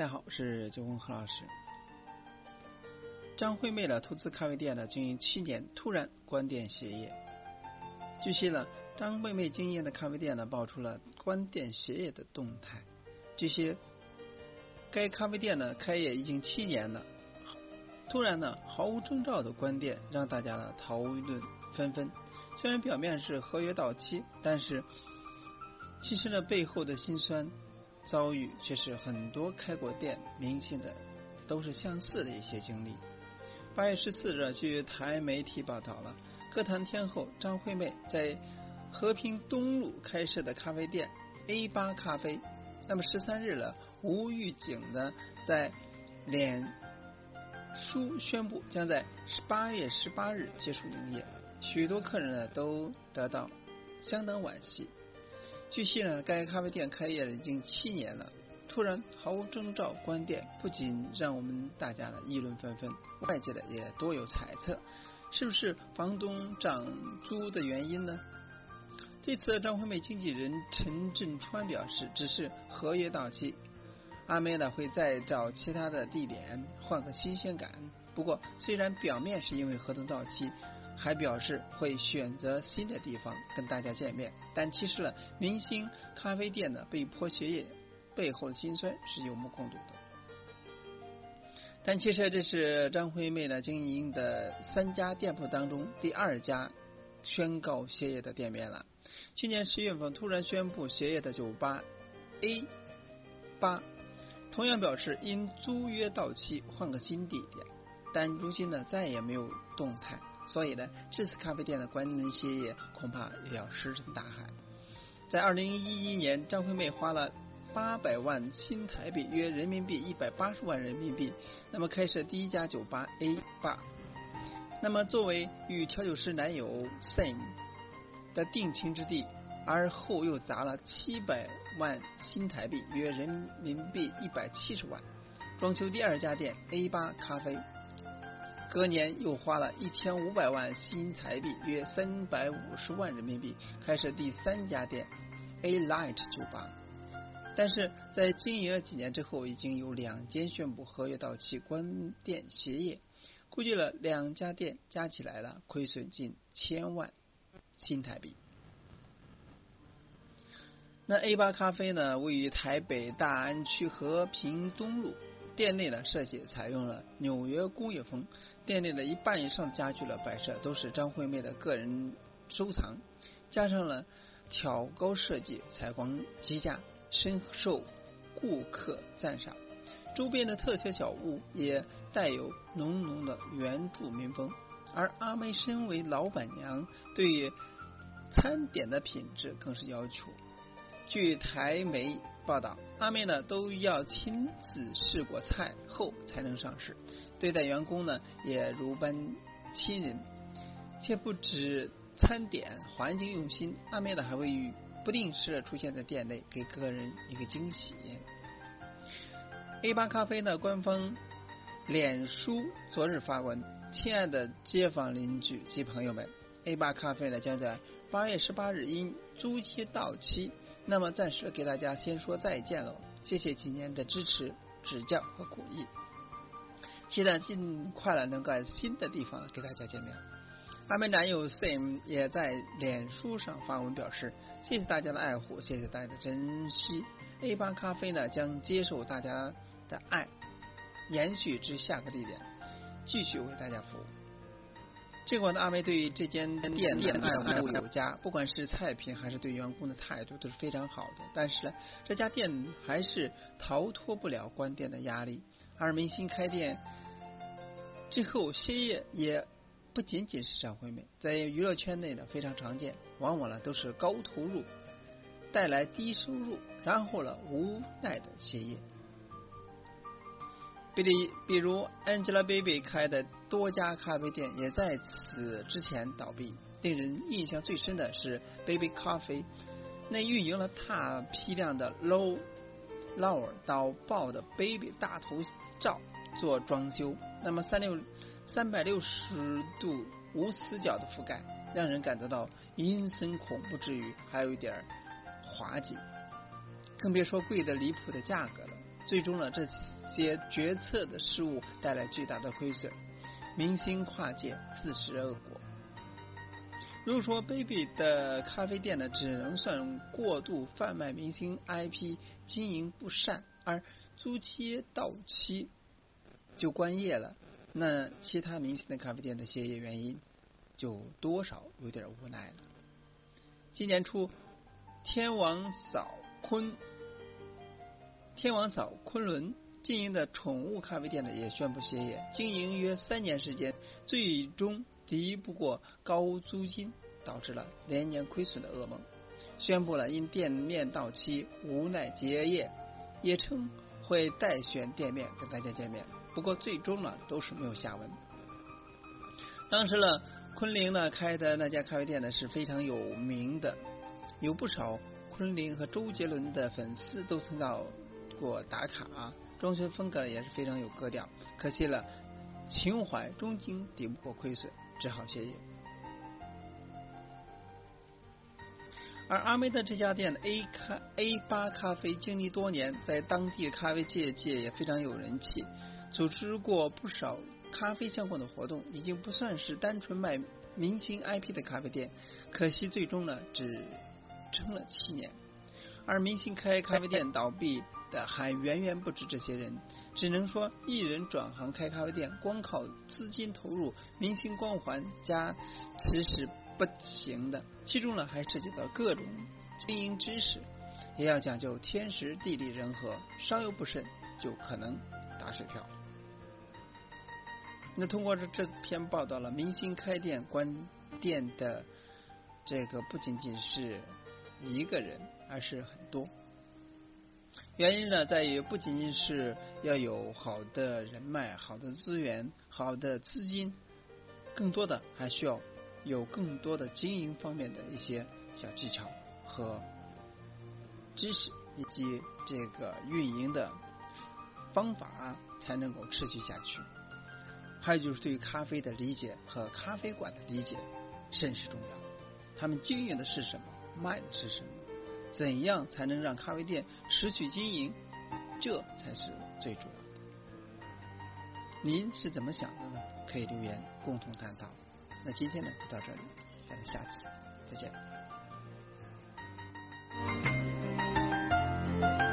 大家好，我是九红何老师。张惠妹的投资咖啡店呢，经营七年，突然关店歇业。据悉呢，张惠妹经营的咖啡店呢，爆出了关店歇业的动态。据悉，该咖啡店呢，开业已经七年了，突然呢，毫无征兆的关店，让大家呢讨论纷纷。虽然表面是合约到期，但是其实呢，背后的辛酸。遭遇却是很多开过店明星的都是相似的一些经历。八月十四日，据台媒体报道了，歌坛天后张惠妹在和平东路开设的咖啡店 A 八咖啡，那么十三日了，无预警的在脸书宣布将在八月十八日结束营业，许多客人呢都得到相当惋惜。据悉呢，该咖啡店开业了已经七年了，突然毫无征兆关店，不仅让我们大家呢议论纷纷，外界的也多有猜测，是不是房东涨租的原因呢？对此，张惠妹经纪人陈振川表示，只是合约到期，阿妹呢会再找其他的地点换个新鲜感。不过，虽然表面是因为合同到期。还表示会选择新的地方跟大家见面，但其实呢，明星咖啡店呢被迫歇业背后的辛酸是有目共睹的。但其实这是张惠妹呢经营的三家店铺当中第二家宣告歇业的店面了。去年十月份突然宣布歇业的酒吧 A 八，同样表示因租约到期换个新地点，但如今呢再也没有动态。所以呢，这次咖啡店的关门歇业恐怕也要石沉大海。在二零一一年，张惠妹花了八百万新台币，约人民币一百八十万人民币，那么开设第一家酒吧 A 吧。那么作为与调酒师男友 Sam 的定情之地，而后又砸了七百万新台币，约人民币一百七十万，装修第二家店 A 八咖啡。隔年又花了一千五百万新台币，约三百五十万人民币，开设第三家店 A Light 酒吧。但是在经营了几年之后，已经有两间宣布合约到期关店歇业，估计了两家店加起来了亏损近千万新台币。那 A 八咖啡呢，位于台北大安区和平东路。店内的设计采用了纽约工业风，店内的一半以上家具的摆设都是张惠妹的个人收藏，加上了挑高设计，采光极佳，深受顾客赞赏。周边的特色小物也带有浓浓的原住民风。而阿妹身为老板娘，对于餐点的品质更是要求。据台媒。报道，阿妹呢都要亲自试过菜后才能上市，对待员工呢也如般亲人，且不止餐点环境用心，阿妹呢还会不定时的出现在店内，给客人一个惊喜。A 八咖啡呢官方脸书昨日发文，亲爱的街坊邻居及朋友们，A 八咖啡呢将在八月十八日因租期到期。那么暂时给大家先说再见喽，谢谢几年的支持、指教和鼓励，期待尽快了能在新的地方给大家见面。阿妹男友 Sam 也在脸书上发文表示，谢谢大家的爱护，谢谢大家的珍惜。A 八咖啡呢将接受大家的爱，延续至下个地点，继续为大家服务。尽管的阿妹对于这间店店爱护有加，不管是菜品还是对员工的态度都是非常好的，但是呢，这家店还是逃脱不了关店的压力。而明星开店之后歇业，也不仅仅是张惠妹，在娱乐圈内呢非常常见，往往呢都是高投入带来低收入，然后呢无奈的歇业。比如，比如 Angelababy 开的多家咖啡店也在此之前倒闭。令人印象最深的是 Baby Coffee，那运营了大批量的 low lower 到爆的 Baby 大头照做装修，那么三六三百六十度无死角的覆盖，让人感觉到阴森恐怖之余，还有一点滑稽。更别说贵的离谱的价格。最终呢，这些决策的失误带来巨大的亏损，明星跨界自食恶果。如果说 Baby 的咖啡店呢，只能算过度贩卖明星 IP，经营不善，而租期到期就关业了，那其他明星的咖啡店的歇业原因就多少有点无奈了。今年初，天王嫂昆天王嫂昆仑经营的宠物咖啡店呢，也宣布歇业，经营约三年时间，最终。敌不过高租金，导致了连年亏损的噩梦，宣布了因店面到期无奈结业，也称会代选店面跟大家见面，不过最终呢都是没有下文。当时呢，昆凌呢开的那家咖啡店呢是非常有名的，有不少昆凌和周杰伦的粉丝都曾到过打卡啊，装修风格也是非常有格调，可惜了情怀终究抵不过亏损。只好歇业。而阿梅的这家店的 A 咖 A 八咖啡经历多年，在当地咖啡界界也非常有人气，组织过不少咖啡相关的活动，已经不算是单纯卖明星 IP 的咖啡店。可惜最终呢，只撑了七年。而明星开咖啡店倒闭的还远远不止这些人。只能说，艺人转行开咖啡店，光靠资金投入、明星光环加持是不行的。其中呢，还涉及到各种经营知识，也要讲究天时地利人和，稍有不慎就可能打水漂。那通过这这篇报道了，明星开店关店的这个不仅仅是一个人，而是很多。原因呢，在于不仅仅是要有好的人脉、好的资源、好的资金，更多的还需要有更多的经营方面的一些小技巧和知识，以及这个运营的方法，才能够持续下去。还有就是对于咖啡的理解和咖啡馆的理解甚是重要。他们经营的是什么，卖的是什么。怎样才能让咖啡店持续经营？这才是最主要的。您是怎么想的呢？可以留言共同探讨。那今天呢就到这里咱们下期再见。